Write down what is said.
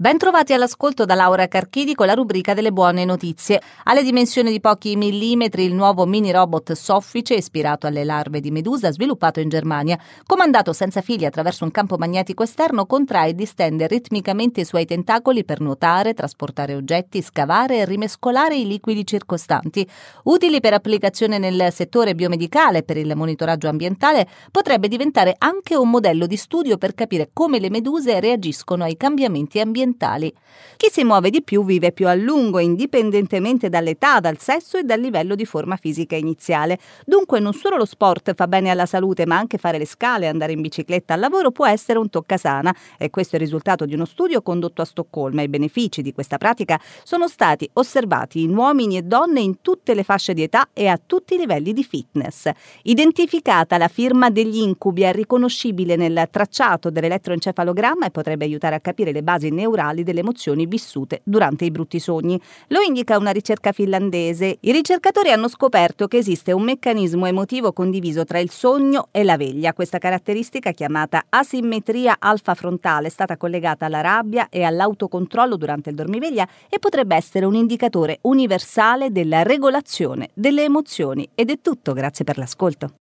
Bentrovati all'ascolto da Laura Carchidi con la rubrica delle buone notizie. Alle dimensioni di pochi millimetri il nuovo mini robot soffice ispirato alle larve di medusa sviluppato in Germania. Comandato senza fili attraverso un campo magnetico esterno, contrae e distende ritmicamente i suoi tentacoli per nuotare, trasportare oggetti, scavare e rimescolare i liquidi circostanti. Utili per applicazione nel settore biomedicale e per il monitoraggio ambientale, potrebbe diventare anche un modello di studio per capire come le meduse reagiscono ai cambiamenti ambientali ambientali. Chi si muove di più vive più a lungo, indipendentemente dall'età, dal sesso e dal livello di forma fisica iniziale. Dunque non solo lo sport fa bene alla salute, ma anche fare le scale, andare in bicicletta al lavoro può essere un toccasana. E questo è il risultato di uno studio condotto a Stoccolma. I benefici di questa pratica sono stati osservati in uomini e donne in tutte le fasce di età e a tutti i livelli di fitness. Identificata la firma degli incubi è riconoscibile nel tracciato dell'elettroencefalogramma e potrebbe aiutare a capire le basi neurali neurali delle emozioni vissute durante i brutti sogni. Lo indica una ricerca finlandese. I ricercatori hanno scoperto che esiste un meccanismo emotivo condiviso tra il sogno e la veglia. Questa caratteristica, chiamata asimmetria alfa frontale, è stata collegata alla rabbia e all'autocontrollo durante il dormiveglia e potrebbe essere un indicatore universale della regolazione delle emozioni. Ed è tutto, grazie per l'ascolto.